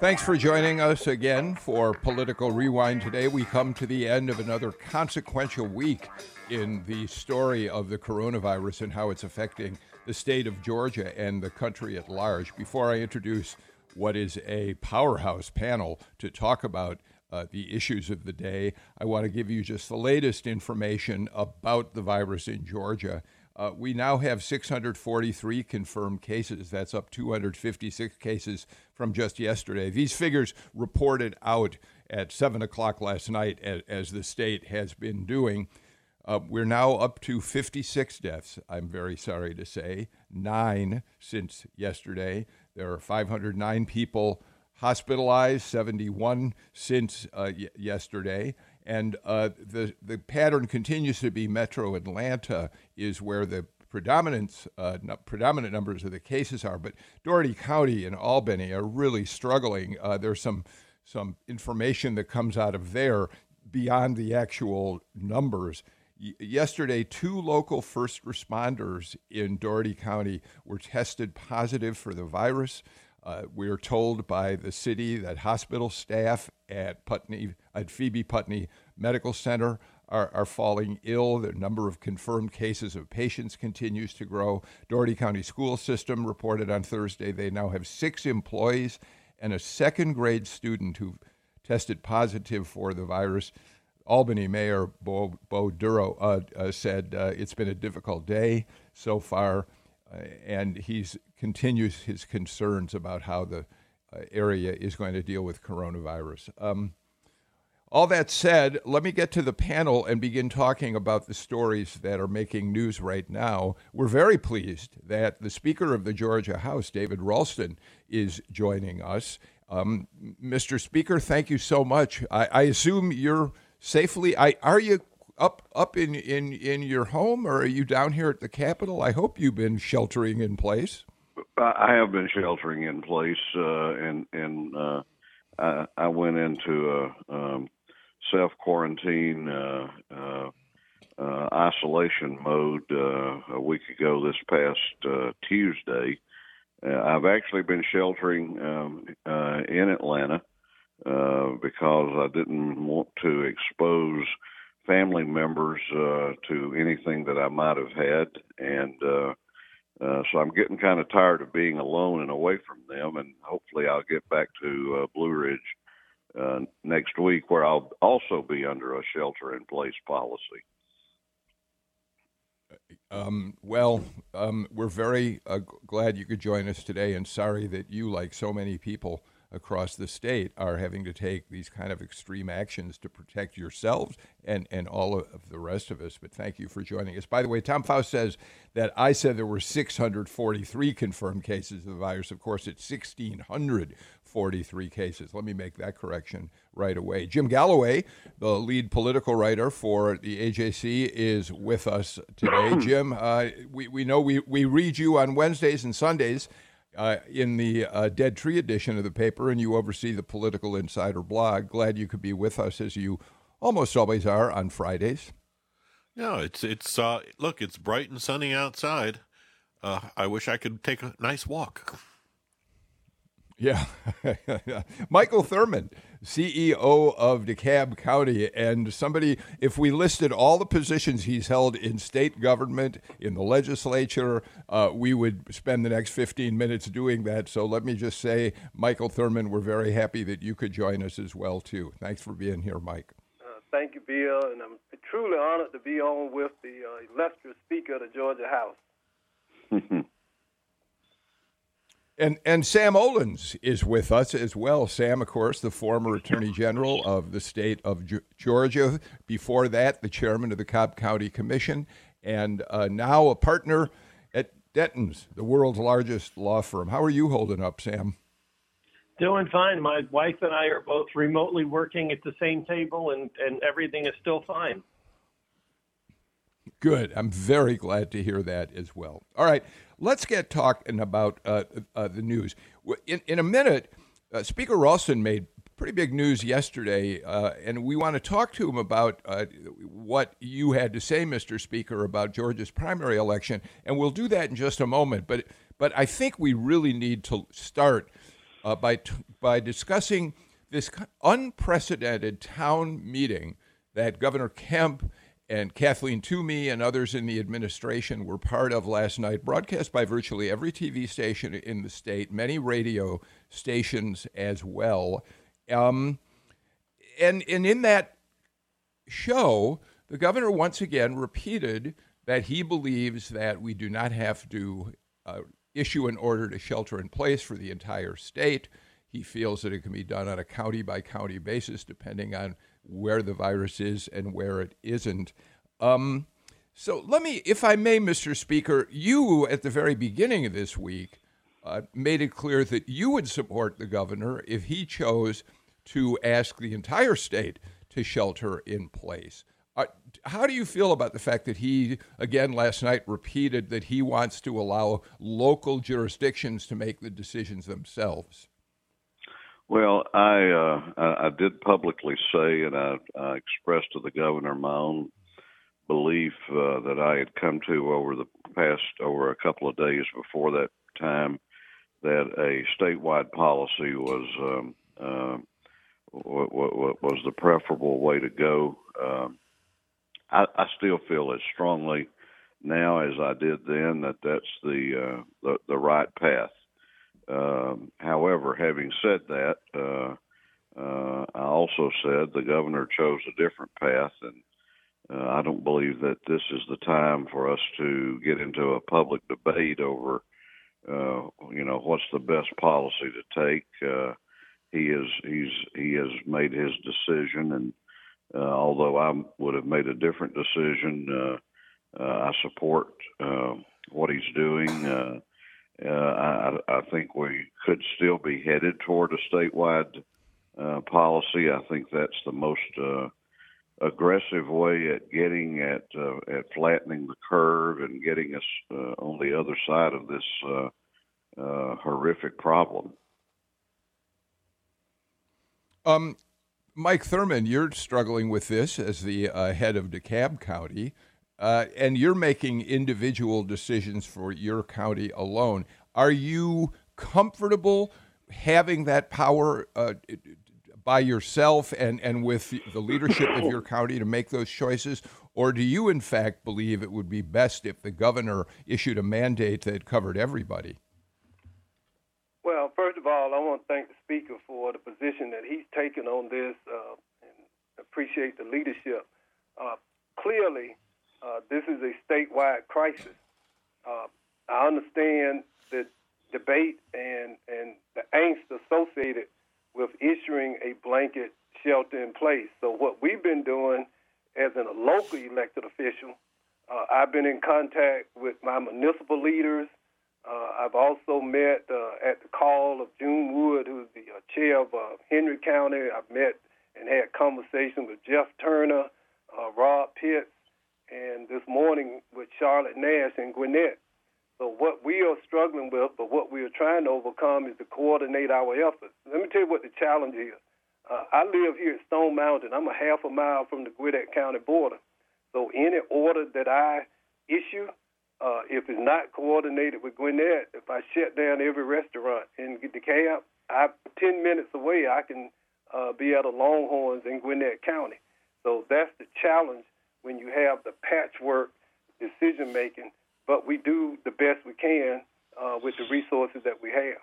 Thanks for joining us again for Political Rewind. Today, we come to the end of another consequential week in the story of the coronavirus and how it's affecting the state of Georgia and the country at large. Before I introduce what is a powerhouse panel to talk about uh, the issues of the day, I want to give you just the latest information about the virus in Georgia. Uh, we now have 643 confirmed cases. That's up 256 cases from just yesterday. These figures reported out at 7 o'clock last night, as, as the state has been doing. Uh, we're now up to 56 deaths, I'm very sorry to say, nine since yesterday. There are 509 people hospitalized, 71 since uh, y- yesterday. And uh, the, the pattern continues to be Metro Atlanta is where the predominant, uh, predominant numbers of the cases are. But Dougherty County and Albany are really struggling. Uh, there's some, some information that comes out of there beyond the actual numbers. Yesterday, two local first responders in Dougherty County were tested positive for the virus. Uh, we are told by the city that hospital staff at Putney, at Phoebe Putney Medical Center, are, are falling ill. The number of confirmed cases of patients continues to grow. Dougherty County School System reported on Thursday they now have six employees and a second grade student who tested positive for the virus. Albany Mayor Bo, Bo Dorough uh, uh, said uh, it's been a difficult day so far, uh, and he continues his concerns about how the uh, area is going to deal with coronavirus. Um, all that said, let me get to the panel and begin talking about the stories that are making news right now. We're very pleased that the Speaker of the Georgia House, David Ralston, is joining us. Um, Mr. Speaker, thank you so much. I, I assume you're safely. I, are you up up in, in, in your home, or are you down here at the Capitol? I hope you've been sheltering in place. I have been sheltering in place, uh, and and uh, I, I went into a um, self quarantine uh, uh, uh, isolation mode uh, a week ago this past uh, Tuesday. Uh, I've actually been sheltering um, uh, in Atlanta uh, because I didn't want to expose family members uh, to anything that I might have had, and uh, uh, so I'm getting kind of tired of being alone and away from them, and hopefully I'll get back to uh, Blue Ridge uh, next week, where I'll also be under a shelter-in-place policy. Um, well, um, we're very uh, glad you could join us today, and sorry that you, like so many people across the state, are having to take these kind of extreme actions to protect yourselves and, and all of the rest of us. But thank you for joining us. By the way, Tom Faust says that I said there were 643 confirmed cases of the virus. Of course, it's 1,643 cases. Let me make that correction right away. Jim Galloway, the lead political writer for the AJC, is with us today. Jim, uh, we, we know we, we read you on Wednesdays and Sundays uh, in the uh, Dead Tree edition of the paper, and you oversee the Political Insider blog. Glad you could be with us as you almost always are on Fridays. No, it's it's uh, look, it's bright and sunny outside. Uh, I wish I could take a nice walk. Yeah. Michael Thurmond, CEO of DeKalb County, and somebody, if we listed all the positions he's held in state government, in the legislature, uh, we would spend the next 15 minutes doing that. So let me just say, Michael Thurmond, we're very happy that you could join us as well, too. Thanks for being here, Mike. Uh, thank you, Bill, and I'm truly honored to be on with the uh, illustrious Speaker of the Georgia House. And and Sam Olens is with us as well. Sam, of course, the former Attorney General of the state of Georgia. Before that, the chairman of the Cobb County Commission, and uh, now a partner at Dentons, the world's largest law firm. How are you holding up, Sam? Doing fine. My wife and I are both remotely working at the same table, and, and everything is still fine. Good. I'm very glad to hear that as well. All right, let's get talking about uh, uh, the news. In, in a minute, uh, Speaker Ralston made pretty big news yesterday, uh, and we want to talk to him about uh, what you had to say, Mr. Speaker, about Georgia's primary election, and we'll do that in just a moment. But but I think we really need to start uh, by t- by discussing this unprecedented town meeting that Governor Kemp and Kathleen Toomey and others in the administration were part of last night, broadcast by virtually every TV station in the state, many radio stations as well. Um, and, and in that show, the governor once again repeated that he believes that we do not have to uh, issue an order to shelter in place for the entire state. He feels that it can be done on a county by county basis, depending on where the virus is and where it isn't. Um, so let me, if I may, Mr. Speaker, you at the very beginning of this week uh, made it clear that you would support the governor if he chose to ask the entire state to shelter in place. Uh, how do you feel about the fact that he, again last night, repeated that he wants to allow local jurisdictions to make the decisions themselves? Well, I uh, I, did publicly say, and I, I expressed to the governor my own belief uh, that I had come to over the past over a couple of days before that time that a statewide policy was um, uh, what, what, was the preferable way to go. Um, I, I still feel as strongly now as I did then that that's the uh, the, the right path. Um, however, having said that, uh, uh, I also said the governor chose a different path, and uh, I don't believe that this is the time for us to get into a public debate over, uh, you know, what's the best policy to take. Uh, he is he's he has made his decision, and uh, although I would have made a different decision, uh, uh, I support uh, what he's doing. Uh, uh, I, I think we could still be headed toward a statewide uh, policy. I think that's the most uh, aggressive way at getting at uh, at flattening the curve and getting us uh, on the other side of this uh, uh horrific problem. Um, Mike Thurmond, you're struggling with this as the uh, head of DeKalb County. Uh, and you're making individual decisions for your county alone. Are you comfortable having that power uh, by yourself and, and with the leadership of your county to make those choices? Or do you, in fact, believe it would be best if the governor issued a mandate that covered everybody? Well, first of all, I want to thank the Speaker for the position that he's taken on this uh, and appreciate the leadership. Uh, clearly, uh, this is a statewide crisis. Uh, I understand the debate and, and the angst associated with issuing a blanket shelter in place. So, what we've been doing as a local elected official, uh, I've been in contact with my municipal leaders. Uh, I've also met uh, at the call of June Wood, who's the chair of Henry County. I've met and had conversations with Jeff Turner, Rob Pitts, and this morning with Charlotte Nash and Gwinnett. So what we are struggling with, but what we are trying to overcome, is to coordinate our efforts. Let me tell you what the challenge is. Uh, I live here at Stone Mountain. I'm a half a mile from the Gwinnett County border. So any order that I issue, uh, if it's not coordinated with Gwinnett, if I shut down every restaurant and in DeKalb, I 10 minutes away, I can uh, be at a Longhorns in Gwinnett County. So that's the challenge when you have the patchwork decision making, but we do the best we can uh, with the resources that we have.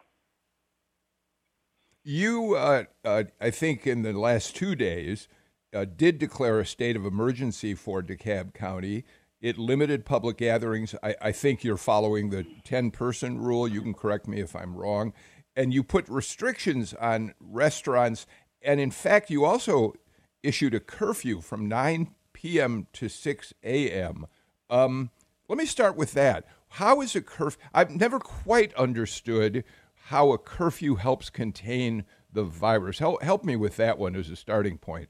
You, uh, uh, I think, in the last two days, uh, did declare a state of emergency for DeKalb County. It limited public gatherings. I, I think you're following the 10 person rule. You can correct me if I'm wrong. And you put restrictions on restaurants. And in fact, you also issued a curfew from 9 p.m. to 6 a.m. Um, let me start with that. How is a curfew? I've never quite understood how a curfew helps contain the virus. Help, help me with that one as a starting point.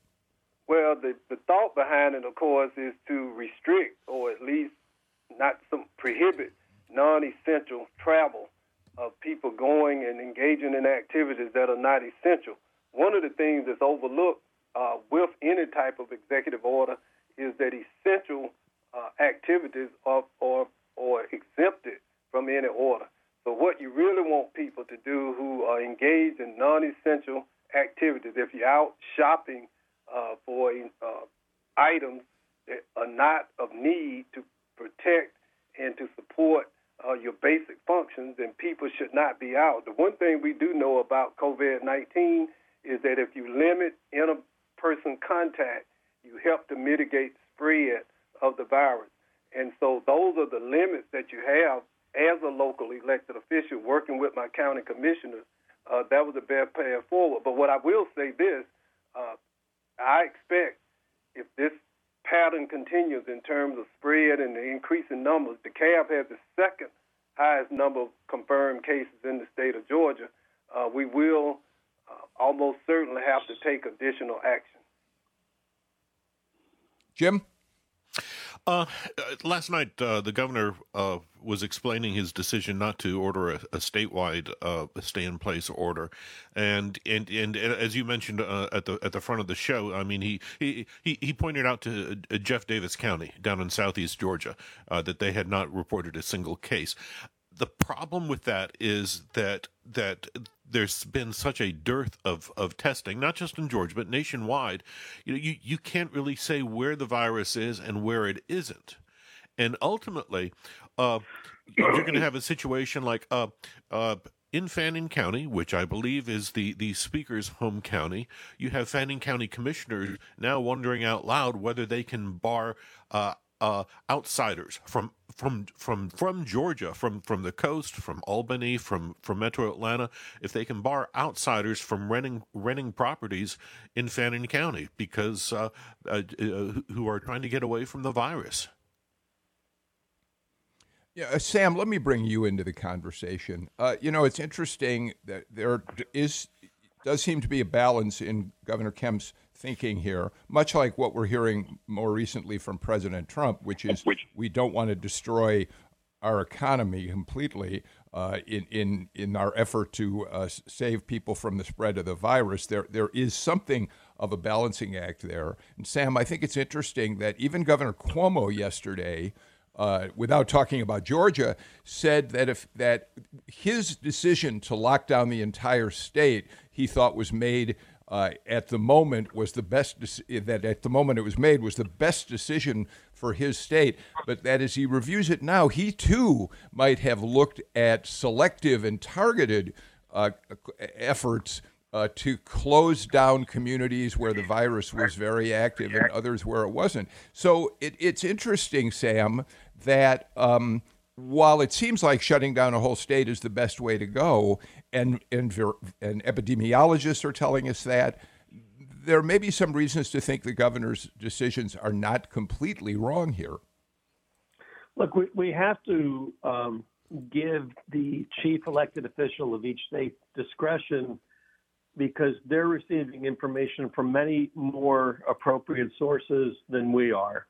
Well, the, the thought behind it, of course, is to restrict or at least not some prohibit non-essential travel of people going and engaging in activities that are not essential. One of the things that's overlooked uh, with any type of executive order is that essential activities are, are, are exempted from any order. So what you really want people to do who are engaged in non-essential activities, if you're out shopping uh, for uh, items that are not of need to protect and to support uh, your basic functions, then people should not be out. The one thing we do know about COVID-19 is that if you limit inter-person contact, you help to mitigate spread of the virus. And so those are the limits that you have as a local elected official working with my county commissioners. Uh, that was the best path forward. But what I will say this, uh, I expect if this pattern continues in terms of spread and the increase in numbers, DeKalb has the second highest number of confirmed cases in the state of Georgia. Uh, we will uh, almost certainly have to take additional action. Jim? Uh, last night, uh, the governor uh, was explaining his decision not to order a, a statewide uh, stay-in-place order, and and and as you mentioned uh, at the at the front of the show, I mean, he he he pointed out to uh, Jeff Davis County down in southeast Georgia that they had not reported a single case the problem with that is that that there's been such a dearth of, of testing, not just in Georgia, but nationwide. You know, you, you can't really say where the virus is and where it isn't. And ultimately, uh, you're going to have a situation like uh, uh, in Fannin County, which I believe is the, the speaker's home county, you have Fannin County commissioners now wondering out loud whether they can bar uh, uh, outsiders from from from from Georgia, from from the coast, from Albany, from from Metro Atlanta, if they can bar outsiders from renting renting properties in Fannin County because uh, uh, uh who are trying to get away from the virus. Yeah, uh, Sam, let me bring you into the conversation. Uh, you know, it's interesting that there is does seem to be a balance in Governor Kemp's thinking here, much like what we're hearing more recently from President Trump, which is we don't want to destroy our economy completely uh, in, in, in our effort to uh, save people from the spread of the virus. There, there is something of a balancing act there. And Sam, I think it's interesting that even Governor Cuomo yesterday, uh, without talking about Georgia, said that if that his decision to lock down the entire state he thought was made uh, at the moment was the best de- that at the moment it was made was the best decision for his state. But that as he reviews it now he too might have looked at selective and targeted uh, efforts uh, to close down communities where the virus was very active and others where it wasn't. So it, it's interesting sam that um, while it seems like shutting down a whole state is the best way to go, and, and, and epidemiologists are telling us that, there may be some reasons to think the governor's decisions are not completely wrong here. Look, we, we have to um, give the chief elected official of each state discretion because they're receiving information from many more appropriate sources than we are.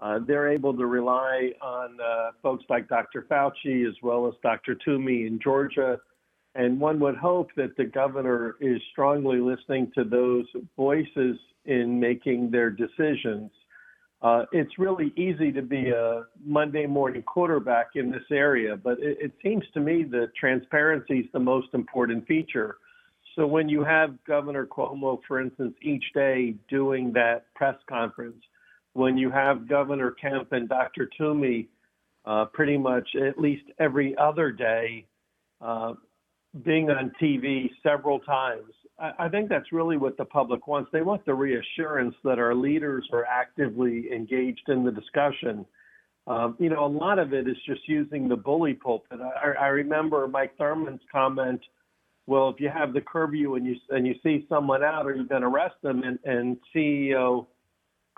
Uh, they're able to rely on uh, folks like Dr. Fauci as well as Dr. Toomey in Georgia. And one would hope that the governor is strongly listening to those voices in making their decisions. Uh, it's really easy to be a Monday morning quarterback in this area, but it, it seems to me that transparency is the most important feature. So when you have Governor Cuomo, for instance, each day doing that press conference, when you have Governor Kemp and Dr. Toomey uh, pretty much at least every other day uh, being on TV several times. I, I, think that's really what the public wants. They want the reassurance that our leaders are actively engaged in the discussion. Um, you know, a lot of it is just using the bully pulpit. I, I remember Mike Thurmond's comment. Well, if you have the curfew and you and you see someone out, are you going to arrest them? And, and CEO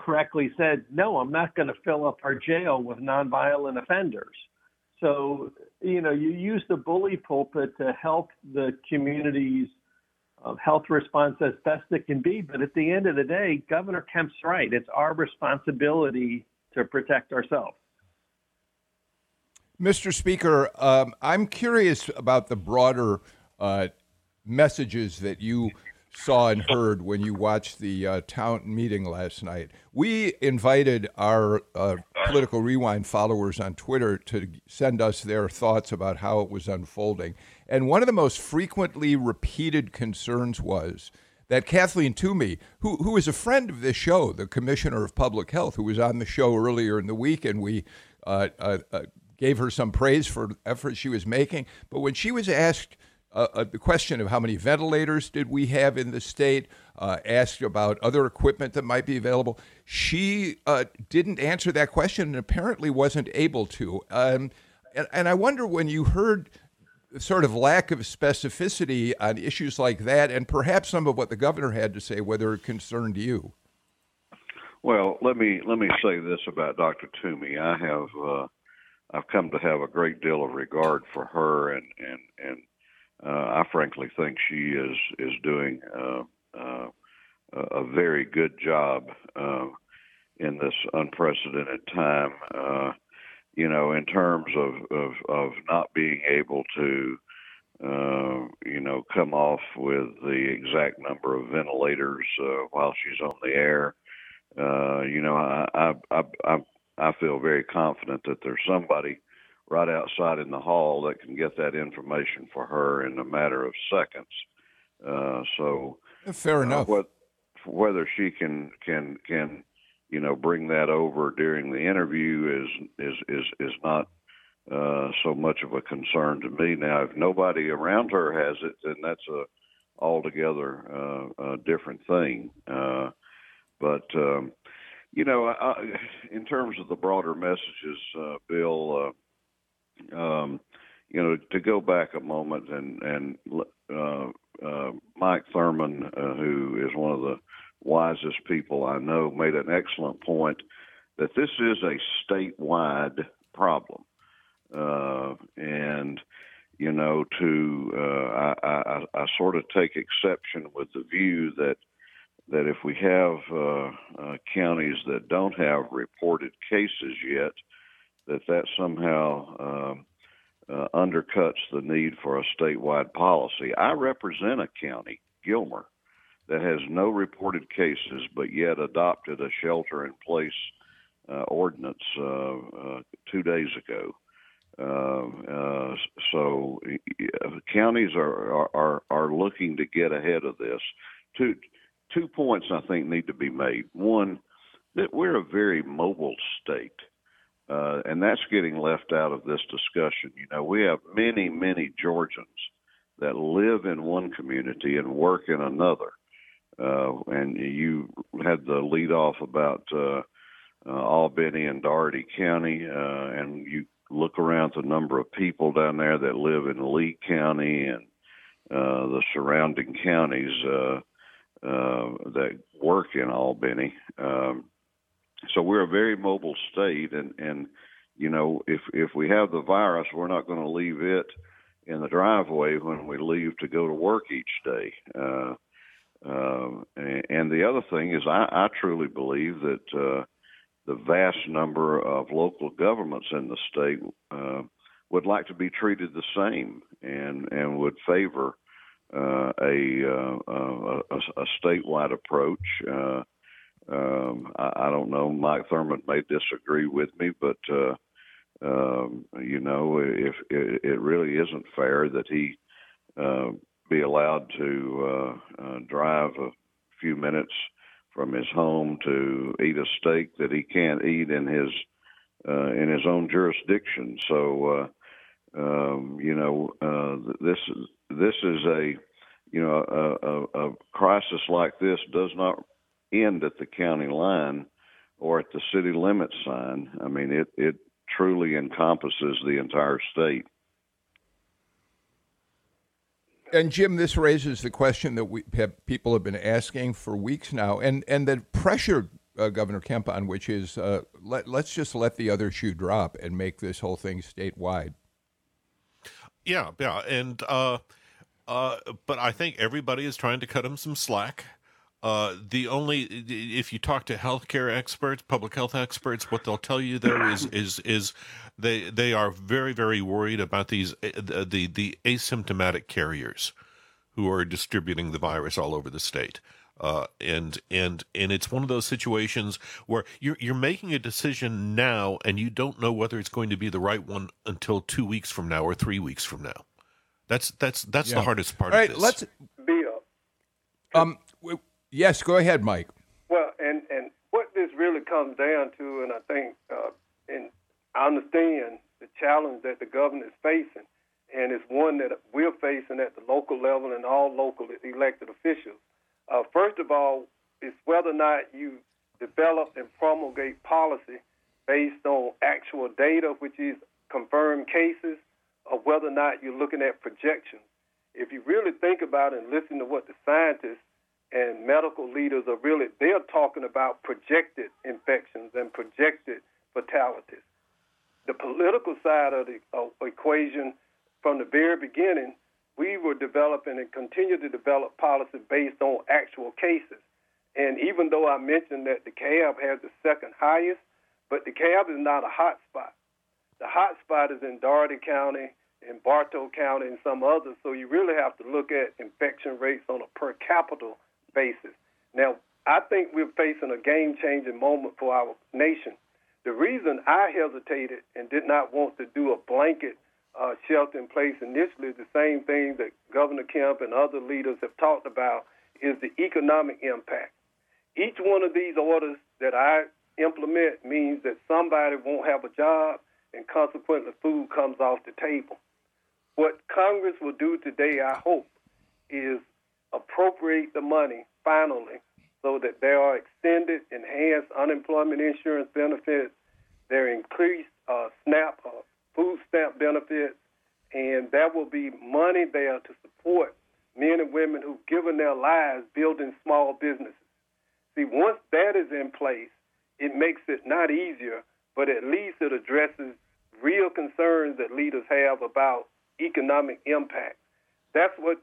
correctly said, no, I'm not going to fill up our jail with nonviolent offenders. So, you know, you use the bully pulpit to help the communities uh, health response as best it can be. But at the end of the day, Governor Kemp's right. It's our responsibility to protect ourselves. Mr. Speaker, um, I'm curious about the broader uh, messages that you saw and heard when you watched the uh, town meeting last night. We invited our uh, political rewind followers on Twitter to send us their thoughts about how it was unfolding. And one of the most frequently repeated concerns was that Kathleen Toomey, who, who is a friend of this show, the Commissioner of Public Health, who was on the show earlier in the week, and we uh, uh, uh gave her some praise for efforts she was making. But when she was asked uh, the question of how many ventilators did we have in the state, uh, asked about other equipment that might be available. She uh, didn't answer that question and apparently wasn't able to. Um, and, and, I wonder when you heard sort of lack of specificity on issues like that, and perhaps some of what the governor had to say, whether it concerned you. Well, let me let me say this about Dr. Toomey. I have uh, I've come to have a great deal of regard for her and and and uh, I frankly think she is is doing uh, uh, a very good job uh, in this unprecedented time. Uh, you know, in terms of, of of not being able to, uh, you know, come off with the exact number of ventilators uh, while she's on the air. Uh, you know, I, I I I I feel very confident that there's somebody right outside in the hall that can get that information for her in a matter of seconds. Uh, so fair uh, enough. What, whether she can can can you know bring that over during the interview is is is is not uh, so much of a concern to me. Now, if nobody around her has it, then that's a altogether uh, a different thing. Uh, but um, you know, I, in terms of the broader messages, uh, Bill, uh, um, you know, to go back a moment and and uh, uh, Mike Thurmond, uh, who is one of the wisest people I know, made an excellent point that this is a statewide problem, uh, and you know, to uh, I, I, I sort of take exception with the view that that if we have uh, counties that don't have reported cases yet, that that somehow um, uh, undercuts the need for a statewide policy. I represent a county, Gilmer, that has no reported cases, but yet adopted a shelter-in-place uh, ordinance uh, uh two days ago. Uh, uh, so counties are, are are looking to get ahead of this. Two two points I think need to be made. One, that we're a very mobile state. Uh, and that's getting left out of this discussion. You know, we have many, many Georgians that live in one community and work in another. Uh, and you had the lead off about uh, uh, Albany and Dougherty County, uh, and you look around the number of people down there that live in Lee County and uh, the surrounding counties uh, uh, that work in Albany. Um, so we're a very mobile state, and and you know if if we have the virus, we're not going to leave it in the driveway when we leave to go to work each day. Uh, uh, and the other thing is, I, I truly believe that uh, the vast number of local governments in the state uh, would like to be treated the same and and would favor uh, a, uh, a, a statewide approach. Uh, um, I, I don't know. Mike Thurmond may disagree with me, but uh, um, you know, if it, it really isn't fair that he uh, be allowed to uh, uh, drive a few minutes from his home to eat a steak that he can't eat in his uh, in his own jurisdiction. So, uh, um, you know, uh, this this is a you know a, a, a crisis like this does not end at the county line or at the city limit sign. I mean, it, it truly encompasses the entire state. And Jim, this raises the question that we have, people have been asking for weeks now, and and the pressure uh, Governor Kemp on, which is uh, let let's just let the other shoe drop and make this whole thing statewide. Yeah, yeah, and uh, Uh, but I think everybody is trying to cut him some slack. Uh, the only if you talk to healthcare experts, public health experts, what they'll tell you though is is is they they are very very worried about these uh, the the, the asymptomatic carriers who are distributing the virus all over the state. Uh, and and and it's one of those situations where you're you're making a decision now, and you don't know whether it's going to be the right one until two weeks from now or three weeks from now. That's that's that's yeah. the hardest part. All right, of this. let's. Bill. Um. Yes, go ahead, Mike. Well, and and what this really comes down to, and I think, uh, and I understand the challenge that the governor is facing, and it's one that we're facing at the local level and all local elected officials. Uh, first of all, it's whether or not you develop and promulgate policy based on actual data, which is confirmed cases, or whether or not you're looking at projections. If you really think about it and listen to what the scientists and medical leaders are really they're talking about projected infections and projected fatalities. The political side of the equation, from the very beginning, we were developing and continue to develop policy based on actual cases. And even though I mentioned that DeKalb has the second highest, but DeKalb is not a hot spot. The hot spot is in Dougherty County, in Bartow County, and some others. So you really have to look at infection rates on a per capita Now, I think we're facing a game changing moment for our nation. The reason I hesitated and did not want to do a blanket uh, shelter in place initially the same thing that Governor Kemp and other leaders have talked about is the economic impact. Each one of these orders that I implement means that somebody won't have a job and consequently food comes off the table. What Congress will do today, I hope, is appropriate the money finally so that there are extended, enhanced unemployment insurance benefits, there increased uh, SNAP, uh, food stamp benefits, and there will be money there to support men and women who've given their lives building small businesses. See, once that is in place, it makes it not easier, but at least it addresses real concerns that leaders have about economic impact. That's what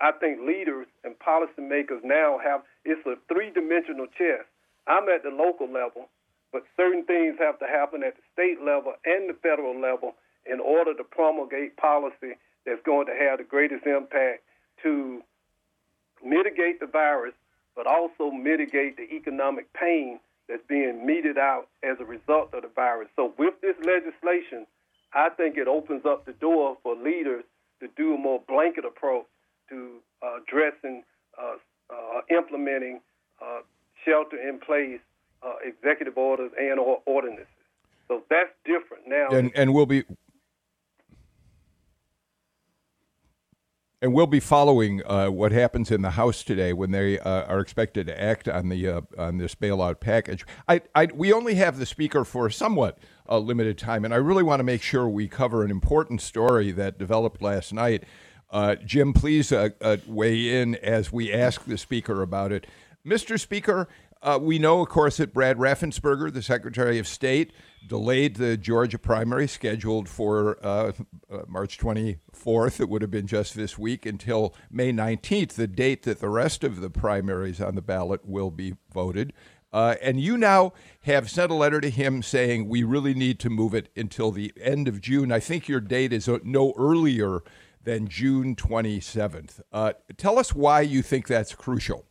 I think leaders and policymakers now have it's a three dimensional chess. I'm at the local level, but certain things have to happen at the state level and the federal level in order to promulgate policy that's going to have the greatest impact to mitigate the virus, but also mitigate the economic pain that's being meted out as a result of the virus. So, with this legislation, I think it opens up the door for leaders to do a more blanket approach to uh, addressing, uh, uh, implementing shelter in place executive orders and or ordinances. So that's different now. And, and we'll be and we'll be following uh, what happens in the House today when they uh, are expected to act on the uh, on this bailout package. I, I, we only have the speaker for somewhat limited time, and I really want to make sure we cover an important story that developed last night. Uh, Jim, please uh, uh, weigh in as we ask the Speaker about it. Mr. Speaker, uh, we know, of course, that Brad Raffensperger, the Secretary of State, delayed the Georgia primary scheduled for uh, uh, March 24th. It would have been just this week until May 19th, the date that the rest of the primaries on the ballot will be voted. Uh, and you now have sent a letter to him saying we really need to move it until the end of June. I think your date is no earlier than June 27th. Uh, tell us why you think that's crucial.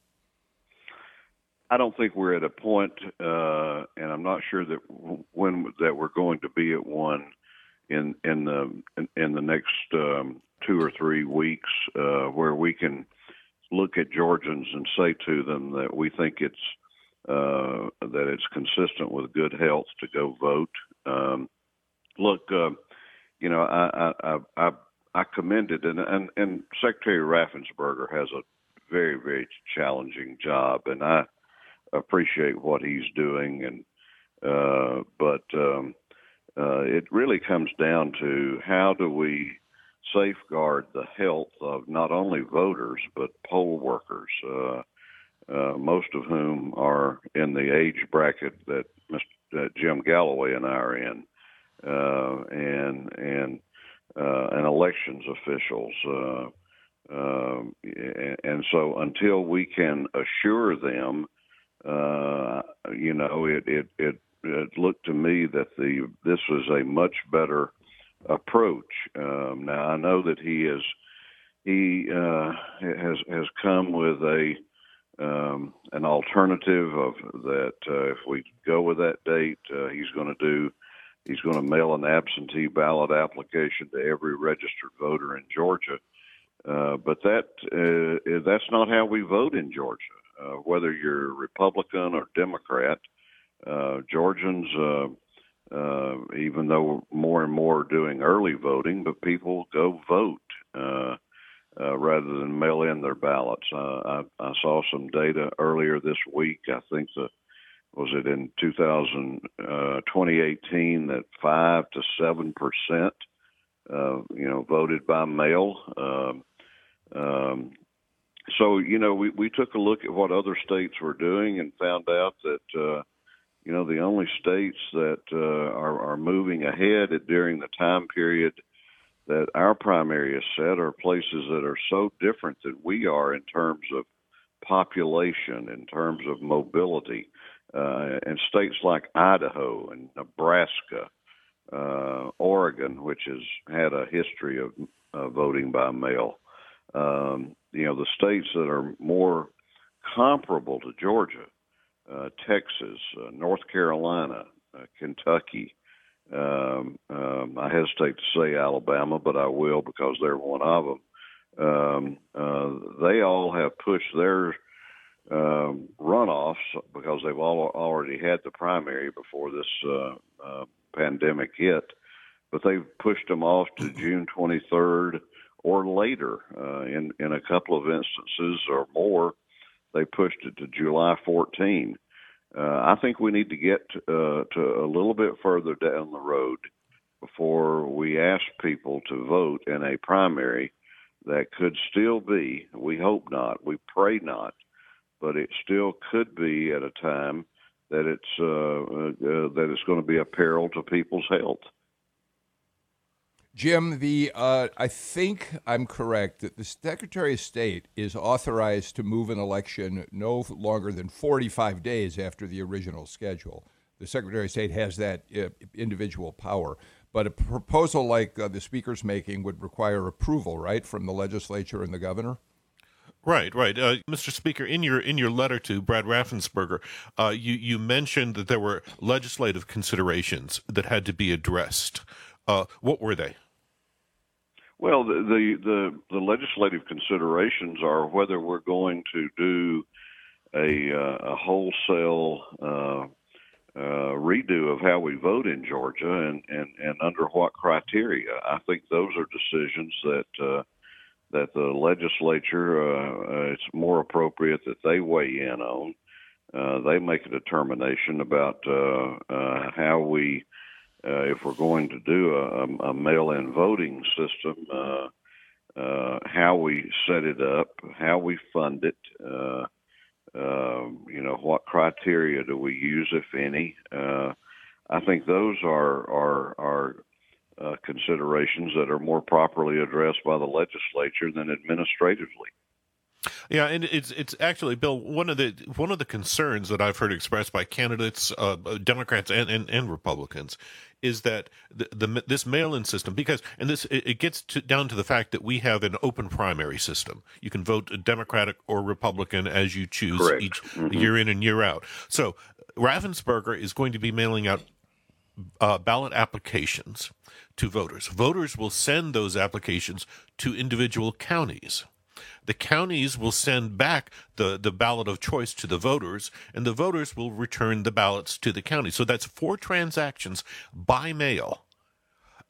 I don't think we're at a point, uh, and I'm not sure that when that we're going to be at one in in the in, in the next um, two or three weeks, uh, where we can look at Georgians and say to them that we think it's uh, that it's consistent with good health to go vote. Um, look, uh, you know, I, I, I, I commended, and, and, and Secretary Raffensperger has a very, very challenging job, and I appreciate what he's doing. And uh, but um, uh, it really comes down to how do we safeguard the health of not only voters but poll workers, uh, uh, most of whom are in the age bracket that Mr. That Jim Galloway and I are in, uh, and and uh, and elections officials, uh, Um, and so until we can assure them, uh, you know, it, it, it, it, looked to me that the this was a much better approach. Um, now I know that he is he uh, has has come with a um, an alternative of that uh, if we go with that date, uh, he's going to do he's going to mail an absentee ballot application to every registered voter in Georgia. Uh, but that uh, that's not how we vote in Georgia. Uh, whether you're Republican or Democrat, uh, Georgians, uh, uh, even though more and more are doing early voting, but people go vote rather than mail in their ballots. I, I saw some data earlier this week. I think the was it in 2000, 2018 that five to seven percent, you know, voted by mail. Um, um, so you know, we we took a look at what other states were doing and found out that uh, you know the only states that uh, are are moving ahead during the time period that our primary is set are places that are so different than we are in terms of population, in terms of mobility, uh, and states like Idaho and Nebraska, uh, Oregon, which has had a history of uh, voting by mail um, you know, the states that are more comparable to Georgia, uh, Texas, uh, North Carolina, uh, Kentucky. Um, um, I hesitate to say Alabama, but I will because they're one of them. Um, uh, they all have pushed their runoffs they've all already had the primary before this uh, uh, pandemic hit, but they've pushed them off to June 23rd or later. Uh, in in a couple of instances or more, they pushed it to July 14. Uh, I think we need to get uh, to a little bit further down the road before we ask people to vote in a primary that could still be. We hope not. We pray not, but it still could be at a time that it's uh, uh, that it's going to be a peril to people's health. Jim, the uh, I think I'm correct that the Secretary of State is authorized to move an election no longer than 45 days after the original schedule. The Secretary of State has that uh, individual power, but a proposal like uh, the Speaker's making would require approval, right, from the legislature and the governor. Right, right, uh, Mr. Speaker. In your in your letter to Brad Raffensperger, uh, you you mentioned that there were legislative considerations that had to be addressed. Uh, what were they? Well, the, the, the the legislative considerations are whether we're going to do a uh, a wholesale uh, uh, redo of how we vote in Georgia and, and, and under what criteria. I think those are decisions that that the legislature uh, it's more appropriate that they weigh in on. Uh, they make a determination about uh, uh, how we uh, if we're going to do a, a mail-in voting system, uh, uh, how we set it up, how we fund it, uh, uh, you know, what criteria do we use, if any. Uh, I think those are are are uh, considerations that are more properly addressed by the legislature than administratively. Yeah, and it's it's actually Bill one of the one of the concerns that I've heard expressed by candidates, uh, Democrats and, and, and Republicans, is that the, the this mail-in system because and this it, it gets to, down to the fact that we have an open primary system. You can vote Democratic or Republican as you choose Correct. each mm-hmm. year in and year out. So Raffensperger is going to be mailing out uh, ballot applications to voters. Voters will send those applications to individual counties the counties will send back the, the ballot of choice to the voters, and the voters will return the ballots to the county. So that's four transactions by mail.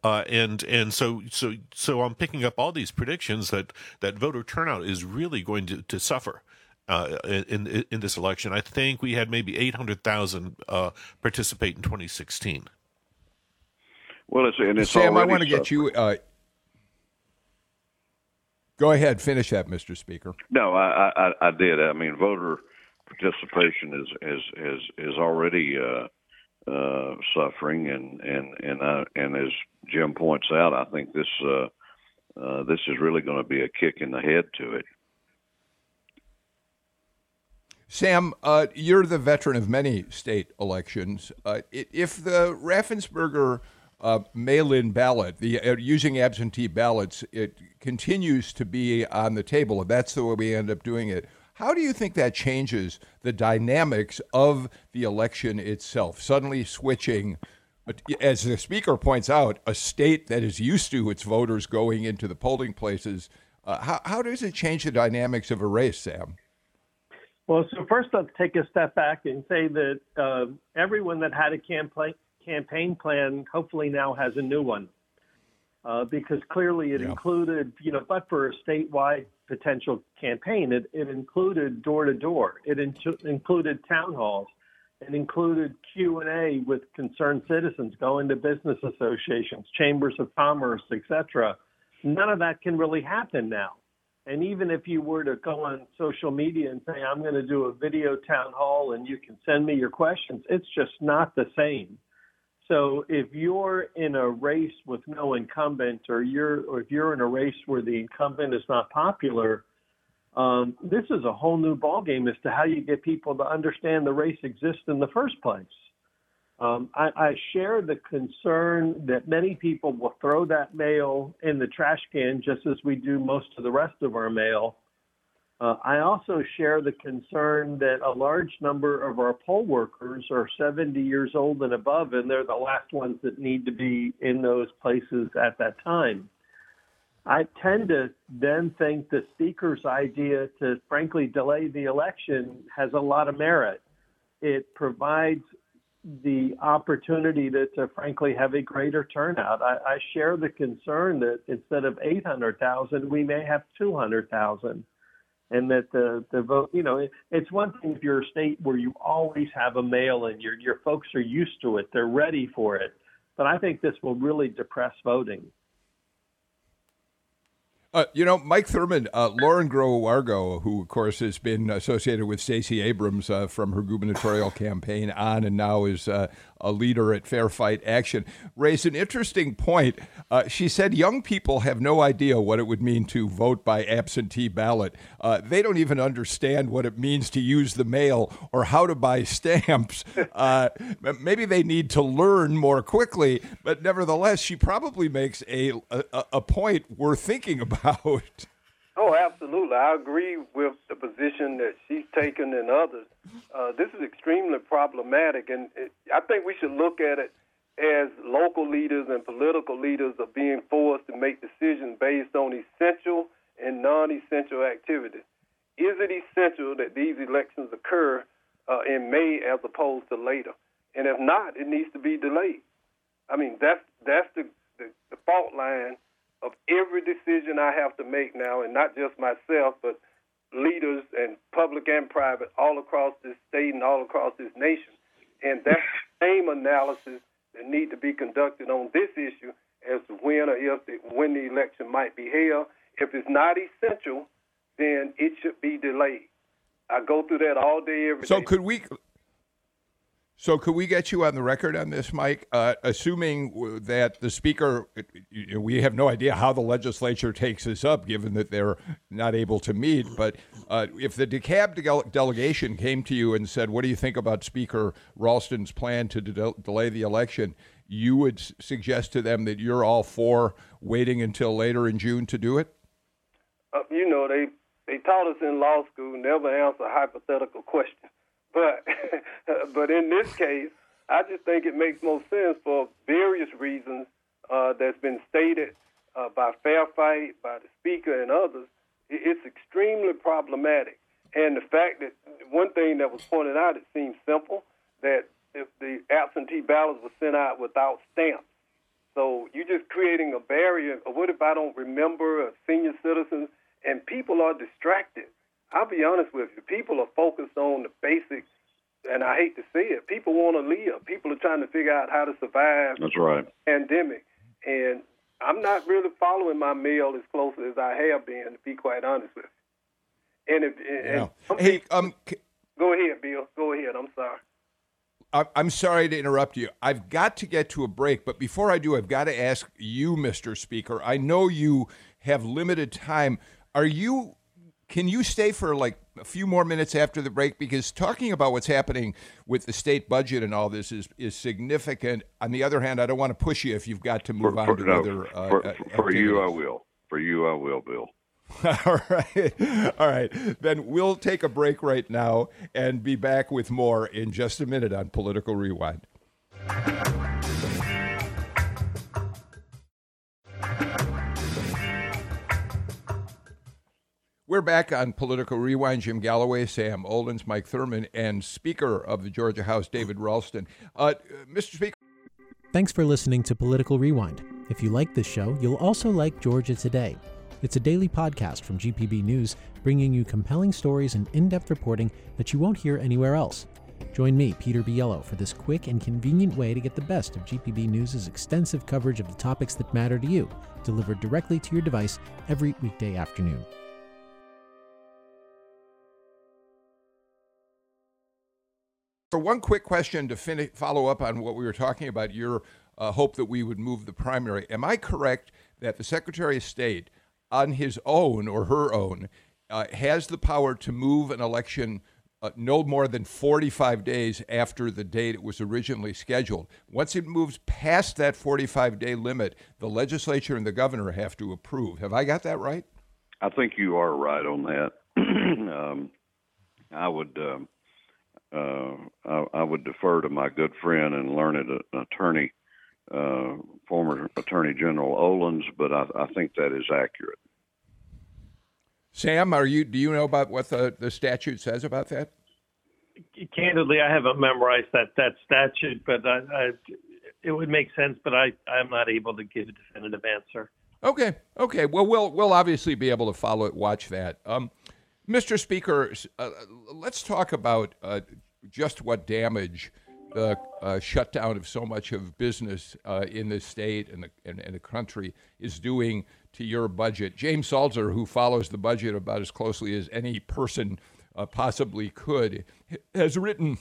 Uh, and and so so so I'm picking up all these predictions that that voter turnout is really going to, to suffer uh, in in this election. I think we had maybe 800,000 uh, participate in 2016. Well, it's and it's Sam. I want to get you. Uh, Go ahead, finish that, Mr. Speaker. No, I, I, I did. I mean, voter participation is is is is already uh, uh, suffering, and and and I, and as Jim points out, I think this uh, uh, this is really going to be a kick in the head to it. Sam, uh, you're the veteran of many state elections. Uh, if the Raffensperger uh, mail-in ballot, the uh, using absentee ballots, it continues to be on the table, and that's the way we end up doing it. How do you think that changes the dynamics of the election itself? Suddenly switching, as the speaker points out, a state that is used to its voters going into the polling places. Uh, how, how does it change the dynamics of a race, Sam? Well, so first let's take a step back and say that uh, everyone that had a campaign campaign plan hopefully now has a new one, uh, because clearly it yeah. included, you know, but for a statewide potential campaign, it, it included door to door, it in- included town halls, it included Q and A with concerned citizens, going to business associations, chambers of commerce, etc. None of that can really happen now. And even if you were to go on social media and say, I'm going to do a video town hall and you can send me your questions, it's just not the same. So if you're in a race with no incumbent or you're or if you're in a race where the incumbent is not popular, um, this is a whole new ballgame as to how you get people to understand the race exists in the first place. Um, I, I share the concern that many people will throw that mail in the trash can just as we do most of the rest of our mail. Uh, I also share the concern that a large number of our poll workers are 70 years old and above, and they're the last ones that need to be in those places at that time. I tend to then think the speaker's idea to frankly delay the election has a lot of merit. It provides the opportunity to, to frankly have a greater turnout. I, I share the concern that instead of 800,000, we may have 200,000. And that the, the vote, you know, it, it's one thing if you're a state where you always have a mail in, your, your folks are used to it, they're ready for it. But I think this will really depress voting. Uh, you know, Mike Thurmond, uh, Lauren Groh-Wargo, who of course has been associated with Stacey Abrams uh, from her gubernatorial campaign on, and now is uh, a leader at Fair Fight Action, raised an interesting point. Uh, she said young people have no idea what it would mean to vote by absentee ballot. Uh, they don't even understand what it means to use the mail or how to buy stamps. Uh, maybe they need to learn more quickly, but nevertheless, she probably makes a, a, a point worth thinking about. Oh, absolutely. I agree with the position that she's taken and others. Uh, this is extremely problematic, and it, I think we should look at it as local leaders and political leaders are being forced to make decisions based on essential and non-essential activities. Is it essential that these elections occur uh, in May as opposed to later? And if not, it needs to be delayed. I mean, that's that's the, the, the fault line of every decision I have to make now, and not just myself, but leaders and public and private all across this state and all across this nation. And that same analysis that need to be conducted on this issue as to when or if the, when the election might be held. If it's not essential, then it should be delayed. I go through that all day, every so day. could we so, could we get you on the record on this, Mike? Uh, assuming that the speaker, we have no idea how the legislature takes this up, given that they're not able to meet. But uh, if the DeKalb de- delegation came to you and said, "What do you think about Speaker Ralston's plan to de- delay the election?" you would suggest to them that you're all for waiting until later in June to do it. Uh, you know, they they taught us in law school never answer hypothetical questions. But but in this case, I just think it makes most sense for various reasons uh, that's been stated uh, by Fair Fight, by the speaker, and others. It's extremely problematic. And the fact that one thing that was pointed out, it seems simple, that if the absentee ballots were sent out without stamps. So you're just creating a barrier. What if I don't remember a senior citizens? And people are distracted. I'll be honest with you. People are focused on the basics, and I hate to say it. People want to live. People are trying to figure out how to survive. That's right. Pandemic, and I'm not really following my mail as closely as I have been, to be quite honest with you. And if and yeah. hey, um, go ahead, Bill. Go ahead. I'm sorry. I'm sorry to interrupt you. I've got to get to a break, but before I do, I've got to ask you, Mr. Speaker. I know you have limited time. Are you? Can you stay for like a few more minutes after the break? Because talking about what's happening with the state budget and all this is is significant. On the other hand, I don't want to push you if you've got to move for, on for, to no, other. Uh, for, for you, I will. For you, I will, Bill. All right. All right. Then we'll take a break right now and be back with more in just a minute on Political Rewind. We're back on Political Rewind. Jim Galloway, Sam Olens, Mike Thurmond, and Speaker of the Georgia House, David Ralston. Uh, Mr. Speaker. Thanks for listening to Political Rewind. If you like this show, you'll also like Georgia Today. It's a daily podcast from GPB News, bringing you compelling stories and in depth reporting that you won't hear anywhere else. Join me, Peter Biello, for this quick and convenient way to get the best of GPB News' extensive coverage of the topics that matter to you, delivered directly to your device every weekday afternoon. For one quick question to finish, follow up on what we were talking about, your uh, hope that we would move the primary. Am I correct that the Secretary of State on his own or her own uh, has the power to move an election uh, no more than 45 days after the date it was originally scheduled. Once it moves past that 45 day limit, the legislature and the governor have to approve. Have I got that right? I think you are right on that. um, I would. Um, uh, I, I, would defer to my good friend and learned attorney, uh, former Attorney General Olens, but I, I think that is accurate. Sam, are you? Do you know about what the, the statute says about that? Candidly, I haven't memorized that that statute, but I, I, it would make sense. But I I'm not able to give a definitive answer. Okay, okay. Well, we'll we'll obviously be able to follow it, watch that. Um, Mr. Speaker, uh, let's talk about uh, just what damage the uh, shutdown of so much of business uh, in the state and the, and, and, the country is doing to your budget. James Salzer, who follows the budget about as closely as any person uh, possibly could, has written,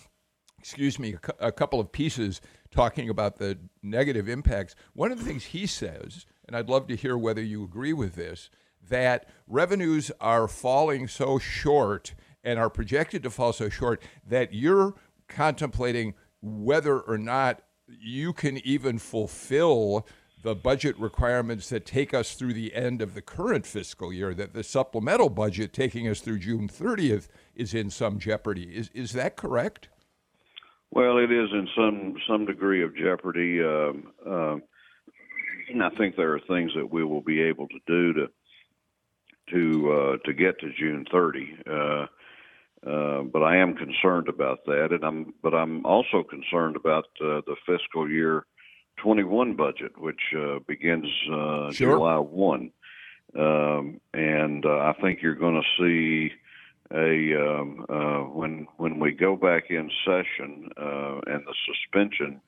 excuse me, a, cu- a couple of pieces talking about the negative impacts. One of the things he says, and I'd love to hear whether you agree with this, that revenues are falling so short and are projected to fall so short that you're contemplating whether or not you can even fulfill the budget requirements that take us through the end of the current fiscal year, that the supplemental budget taking us through June 30th is in some jeopardy. Is, is that correct? Well, it is in some some degree of jeopardy. Um, uh, and I think there are things that we will be able to do to to uh, to get to June 30. Uh, uh, but I am concerned about that, and I'm but I'm also concerned about uh, the fiscal year 21 budget, which uh, begins uh, sure. July 1, um, and uh, I think you're going to see a um, uh, when when we go back in session and the suspension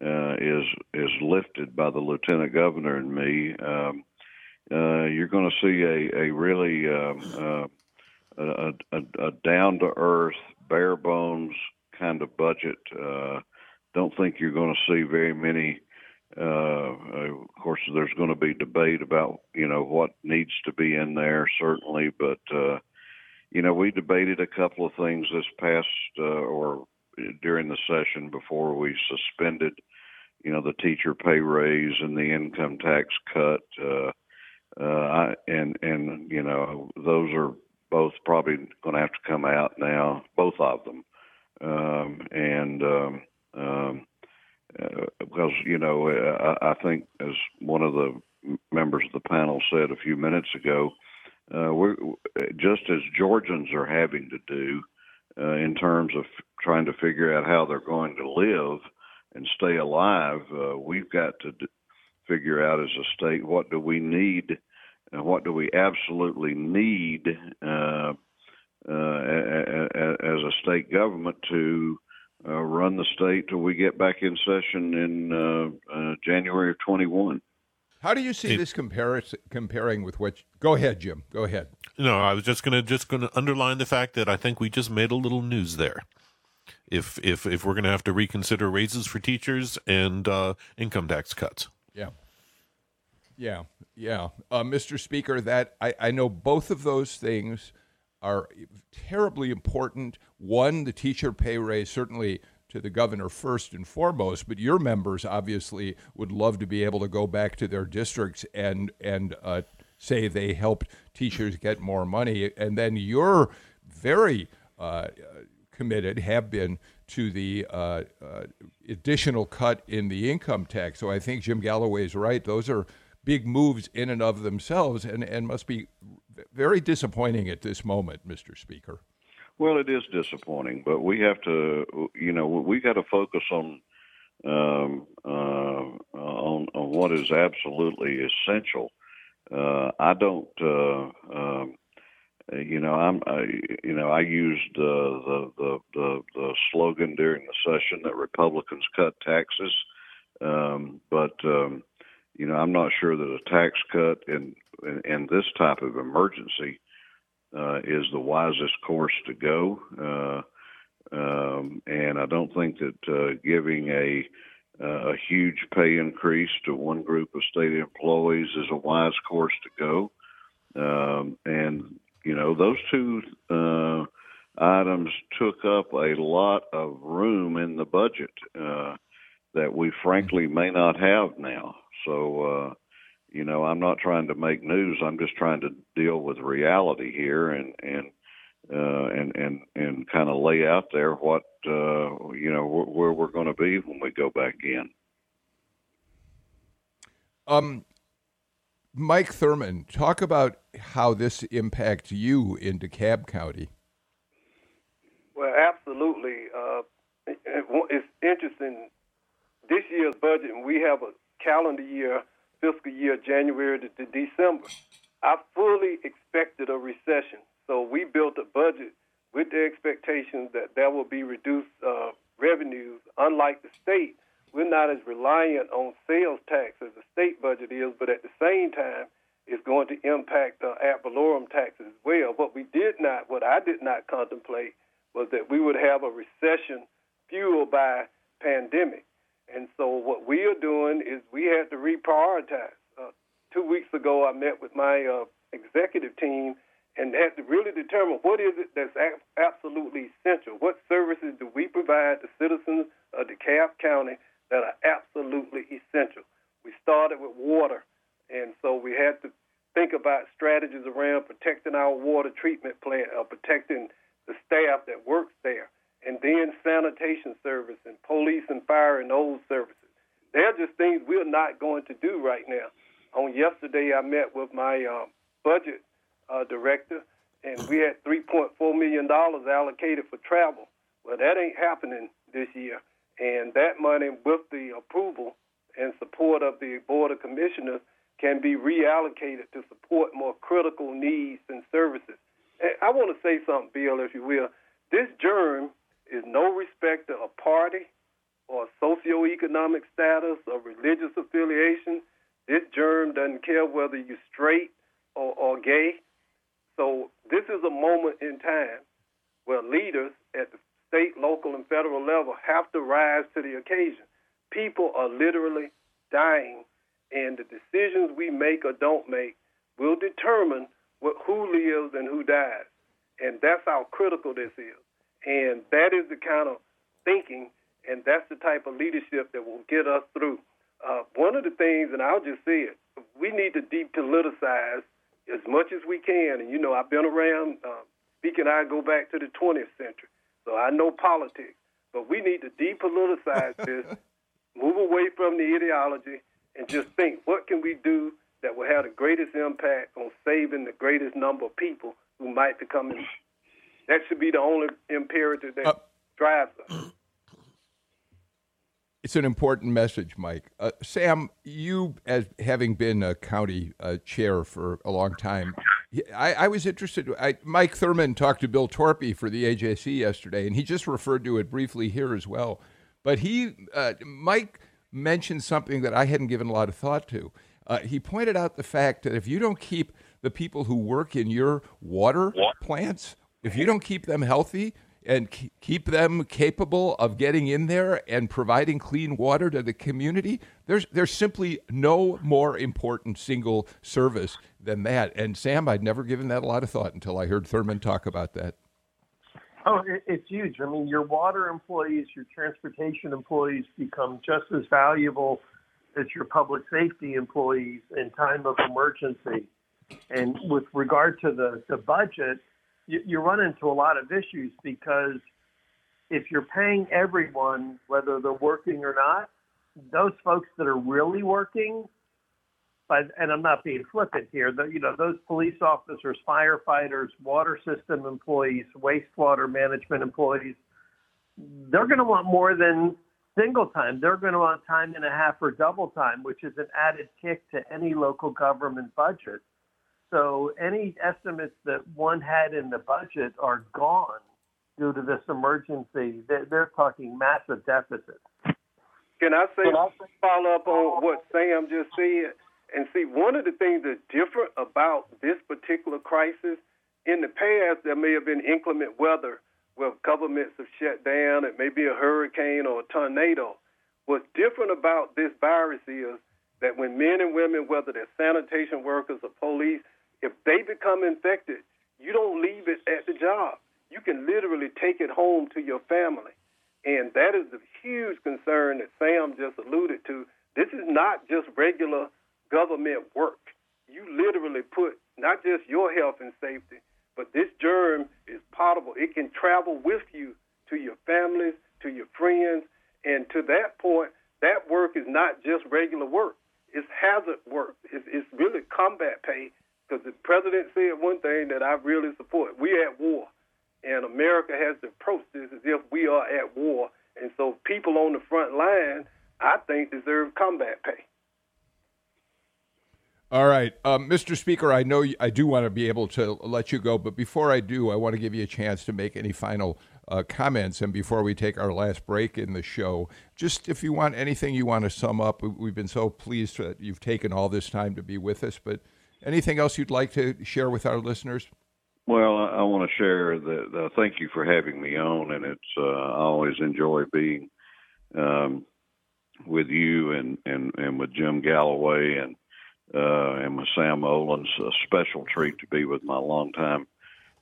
is is lifted by the lieutenant governor and me. Um, you're going to see a a really um, a, a, a down to earth, bare bones kind of budget. Uh, don't think you're going to see very many. Uh, of course, there's going to be debate about you know what needs to be in there, certainly, but uh, you know we debated a couple of things this past uh, or during the session before we suspended, you know, the teacher pay raise and the income tax cut. Uh, uh, I, and and you know those are both probably going to have to come out now, both of them, um, and um, um, uh, because you know I, I think as one of the members of the panel said a few minutes ago, uh, we're just as Georgians are having to do uh, in terms of trying to figure out how they're going to live and stay alive. Uh, we've got to d- figure out as a state what do we need what do we absolutely need uh, uh, as a state government to uh, run the state till we get back in session in uh, uh, January of 21. How do you see it, this comparing with what? Go ahead, Jim. Go ahead. No, I was just gonna just gonna underline the fact that I think we just made a little news there. if if if we're going to have to reconsider raises for teachers and uh, income tax cuts. Yeah. Yeah, yeah, uh, Mr. Speaker. That I, I know both of those things are terribly important. One, the teacher pay raise certainly to the governor first and foremost, but your members obviously would love to be able to go back to their districts and and uh, say they helped teachers get more money, and then you're very uh, committed, have been to the uh, uh, additional cut in the income tax. So I think Jim Galloway is right; those are big moves in and of themselves, and and must be very disappointing at this moment, Mr. Speaker. Well, it is disappointing, but we have to, you know, we got to focus on um, uh, on, on what is absolutely essential. Uh, I don't, uh, um, you know, I'm, I, you know, I used the, the the the slogan during the session that Republicans cut taxes, um, but um, you know, I'm not sure that a tax cut in in, in this type of emergency uh, is the wisest course to go. Uh, um, and I don't think that uh, giving a a huge pay increase to one group of state employees is a wise course to go. Um, and you know those two uh, items took up a lot of room in the budget uh, that we frankly may not have now. So uh, you know, I'm not trying to make news. I'm just trying to deal with reality here and and uh, and and and kind of lay out there what uh, you know wh- where we're going to be when we go back in. Um, Mike Thurmond, talk about how this impacts you in DeKalb County. Well, absolutely. Uh, it's interesting. This year's budget, and we have a calendar year fiscal year January to, to December. I fully expected a recession, so we built a budget with the expectation that there will be reduced uh, revenues. Unlike the state, we're not as reliant on sales tax as the state budget is, but at the same time, it's going to impact uh, ad valorem taxes as well. What we did not, what I did not contemplate, was that we would have a recession fueled by pandemic. And so what we are doing is we had to reprioritize. Uh, two weeks ago, I met with my uh, executive team and had to really determine what is it that's a- absolutely essential. What services do we provide to citizens of DeKalb County that are absolutely essential? We started with water, and so we had to think about strategies around protecting our water treatment plant, uh, protecting the staff that works there and then sanitation service and police and fire and those services. They're just things we're not going to do right now. On yesterday, I met with my uh, budget uh, director, and we had $3.4 million allocated for travel. Well, that ain't happening this year. And that money, with the approval and support of the Board of Commissioners, can be reallocated to support more critical needs and services. And I want to say something, Bill, if you will. This germ is no respecter of a party or socioeconomic status or religious affiliation. This germ doesn't care whether you're straight or, or gay. So this is a moment in time where leaders at the state, local, and federal level have to rise to the occasion. People are literally dying, and the decisions we make or don't make will determine what, who lives and who dies. And that's how critical this is. And that is the kind of thinking and that's the type of leadership that will get us through. Uh, one of the things, and I'll just say it, we need to depoliticize as much as we can. And you know, I've been around. Uh, speaking, I go back to the 20th century, so I know politics. But we need to depoliticize this, move away from the ideology, and just think: what can we do that will have the greatest impact on saving the greatest number of people who might become that should be the only imperative that uh, drives us. It's an important message, Mike. Uh, Sam, you, as having been a county uh, chair for a long time, I, I was interested. I, Mike Thurmond talked to Bill Torpy for the AJC yesterday, and he just referred to it briefly here as well. But he, uh, Mike, mentioned something that I hadn't given a lot of thought to. Uh, he pointed out the fact that if you don't keep the people who work in your water plants if you don't keep them healthy, and keep them capable of getting in there and providing clean water to the community. There's there's simply no more important single service than that. And Sam, I'd never given that a lot of thought until I heard Thurmond talk about that. Oh, it's huge. I mean, your water employees, your transportation employees become just as valuable as your public safety employees in time of emergency. And with regard to the, the budget, you, you run into a lot of issues because if you're paying everyone, whether they're working or not, those folks that are really working, but and I'm not being flippant here, the, you know, those police officers, firefighters, water system employees, wastewater management employees, they're going to want more than single time. They're going to want time and a half or double time, which is an added kick to any local government budget. So any estimates that one had in the budget are gone due to this emergency. They're, they're talking massive deficits. Can I say follow up on what Sam just said? And see, one of the things that's different about this particular crisis, in the past, there may have been inclement weather where governments have shut down. It may be a hurricane or a tornado. What's different about this virus is that when men and women, whether they're sanitation workers or police, if they become infected, you don't leave it at the job. You can literally take it home to your family. And that is the huge concern that Sam just alluded to. This is not just regular government work. You literally put not just your health and safety, but this germ is potable. It can travel with you to your families, to your friends, and to that point, that work is not just regular work. It's hazard work. It's, it's really combat pay because the president said one thing that I really support. We're at war, and America has to approach this as if we are at war. And so people on the front line, I think, deserve combat pay. All right, um, Mr. Speaker, I know I do want to be able to let you go, but before I do, I want to give you a chance to make any final uh, comments. And before we take our last break in the show, just if you want anything you want to sum up, we've been so pleased that you've taken all this time to be with us, but Anything else you'd like to share with our listeners? Well, I, want to share that. Uh, thank you for having me on, and it's uh, I always enjoy being um, with you and, and, and with Jim Galloway and uh, and with Sam Olens. A special treat to be with my longtime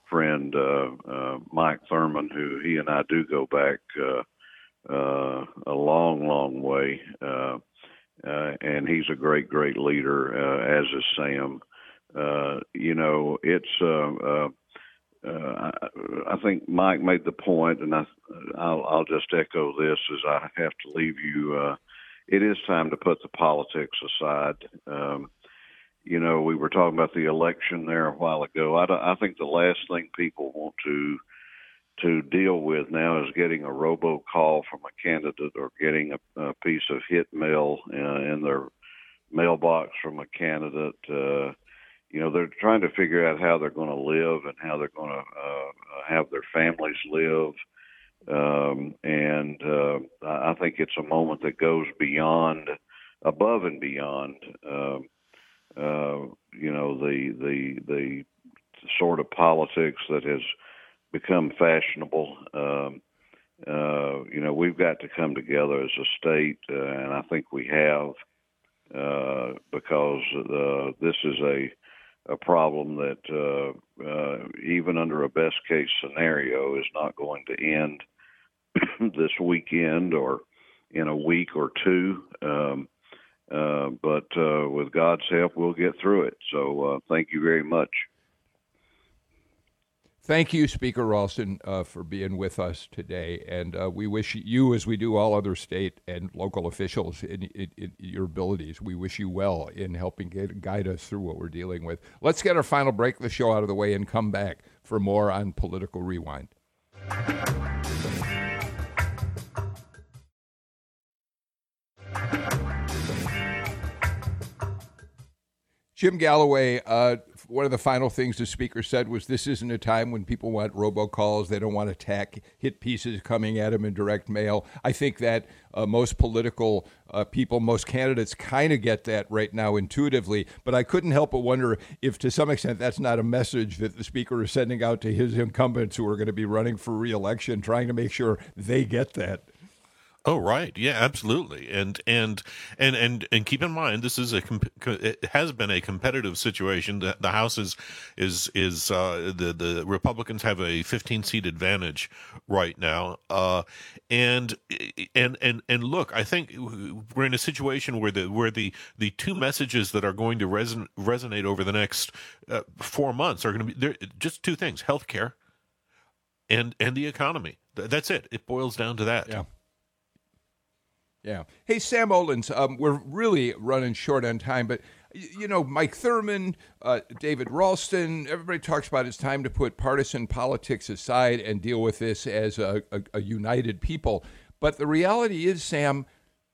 friend uh, uh, Mike Thurmond, who he and I do go back uh, uh, a long, long way. Uh, uh, and he's a great, great leader, uh, as is Sam. Uh, you know, it's. Uh, uh, uh, I, I think Mike made the point, and I, I'll, I'll just echo this as I have to leave you. Uh, it is time to put the politics aside. Um, you know, we were talking about the election there a while ago. I, I think the last thing people want to to deal with now is getting a robocall from a candidate or getting a, a piece of hit mail uh, in their mailbox from a candidate. Uh, you know, they're trying to figure out how they're going to live and how they're going to uh, have their families live. Um, and uh, I think it's a moment that goes beyond, above and beyond, uh, uh, you know, the the the sort of politics that has become fashionable. Um, uh, you know, we've got to come together as a state, uh, and I think we have, uh, because uh, this is a a problem that uh, uh, even under a best case scenario is not going to end this weekend or in a week or two. Um, uh, but uh, with God's help, we'll get through it. So uh, thank you very much. Thank you, Speaker Ralston, uh, for being with us today. And uh, we wish you, as we do all other state and local officials, in, in, in your abilities, we wish you well in helping get, guide us through what we're dealing with. Let's get our final break of the show out of the way and come back for more on Political Rewind. Jim Galloway, uh, one of the final things the speaker said was this isn't a time when people want robocalls. They don't want attack hit pieces coming at them in direct mail. I think that uh, most political uh, people, most candidates kind of get that right now intuitively. But I couldn't help but wonder if, to some extent, that's not a message that the speaker is sending out to his incumbents who are going to be running for reelection, trying to make sure they get that. Oh right, yeah, absolutely, and and and and and keep in mind this is a it has been a competitive situation. The, the House is is is uh, the the Republicans have a 15 seat advantage right now, uh, and and and and look, I think we're in a situation where the where the the two messages that are going to reson, resonate over the next uh, four months are going to be just two things: healthcare and and the economy. That's it. It boils down to that. Yeah. Yeah. Hey, Sam Olens, um, we're really running short on time, but you know, Mike Thurmond, uh, David Ralston, everybody talks about it's time to put partisan politics aside and deal with this as a, a, a united people. But the reality is, Sam,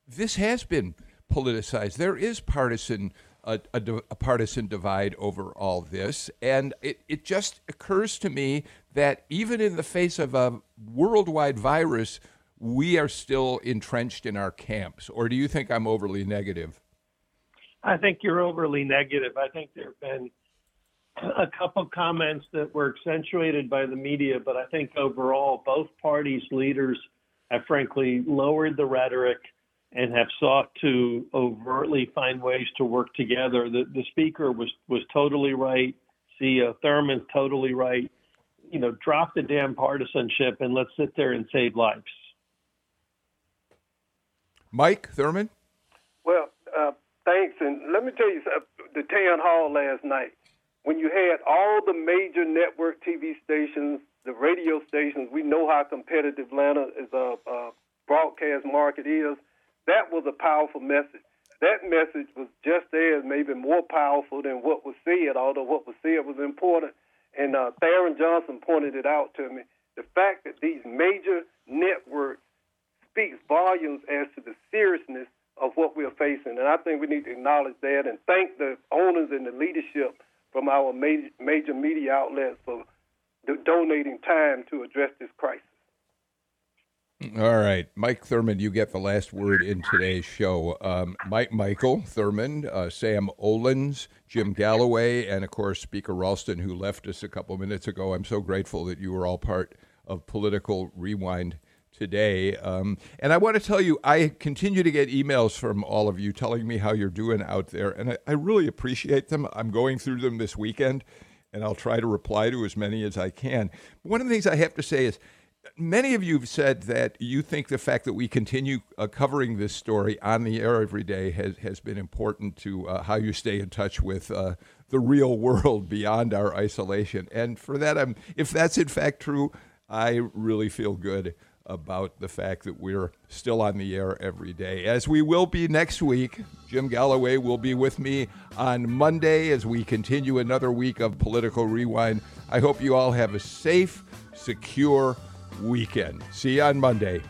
this has been politicized. There is partisan a, a, a, partisan divide over all this. And it, it just occurs to me that even in the face of a worldwide virus, we are still entrenched in our camps, or do you think I'm overly negative? I think you're overly negative. I think there have been a couple comments that were accentuated by the media, but I think overall both parties' leaders have frankly lowered the rhetoric and have sought to overtly find ways to work together. The, the speaker was was totally right. CEO Thurmond's totally right. You know, drop the damn partisanship and let's sit there and save lives. Mike Thurmond? Well, uh, thanks. And let me tell you the town hall last night, when you had all the major network TV stations, the radio stations, we know how competitive Atlanta is a uh, uh, broadcast market is. That was a powerful message. That message was just as maybe more powerful than what was said, although what was said was important. And uh, Tharon Johnson pointed it out to me. The fact that these major networks speaks volumes as to the seriousness of what we're facing. And I think we need to acknowledge that and thank the owners and the leadership from our major, major media outlets for donating time to address this crisis. All right, Mike Thurmond, you get the last word in today's show. Um, Mike Michael Thurmond, uh, Sam Olens, Jim Galloway, and of course Speaker Ralston, who left us a couple minutes ago. I'm so grateful that you were all part of Political Rewind today. Um, and I want to tell you, I continue to get emails from all of you telling me how you're doing out there, and I, I really appreciate them. I'm going through them this weekend, and I'll try to reply to as many as I can. One of the things I have to say is, many of you have said that you think the fact that we continue uh, covering this story on the air every day has, has been important to uh, how you stay in touch with uh, the real world beyond our isolation. And for that, I'm, if that's in fact true, I really feel good about the fact that we're still on the air every day, as we will be next week. Jim Galloway will be with me on Monday as we continue another week of Political Rewind. I hope you all have a safe, secure weekend. See you on Monday.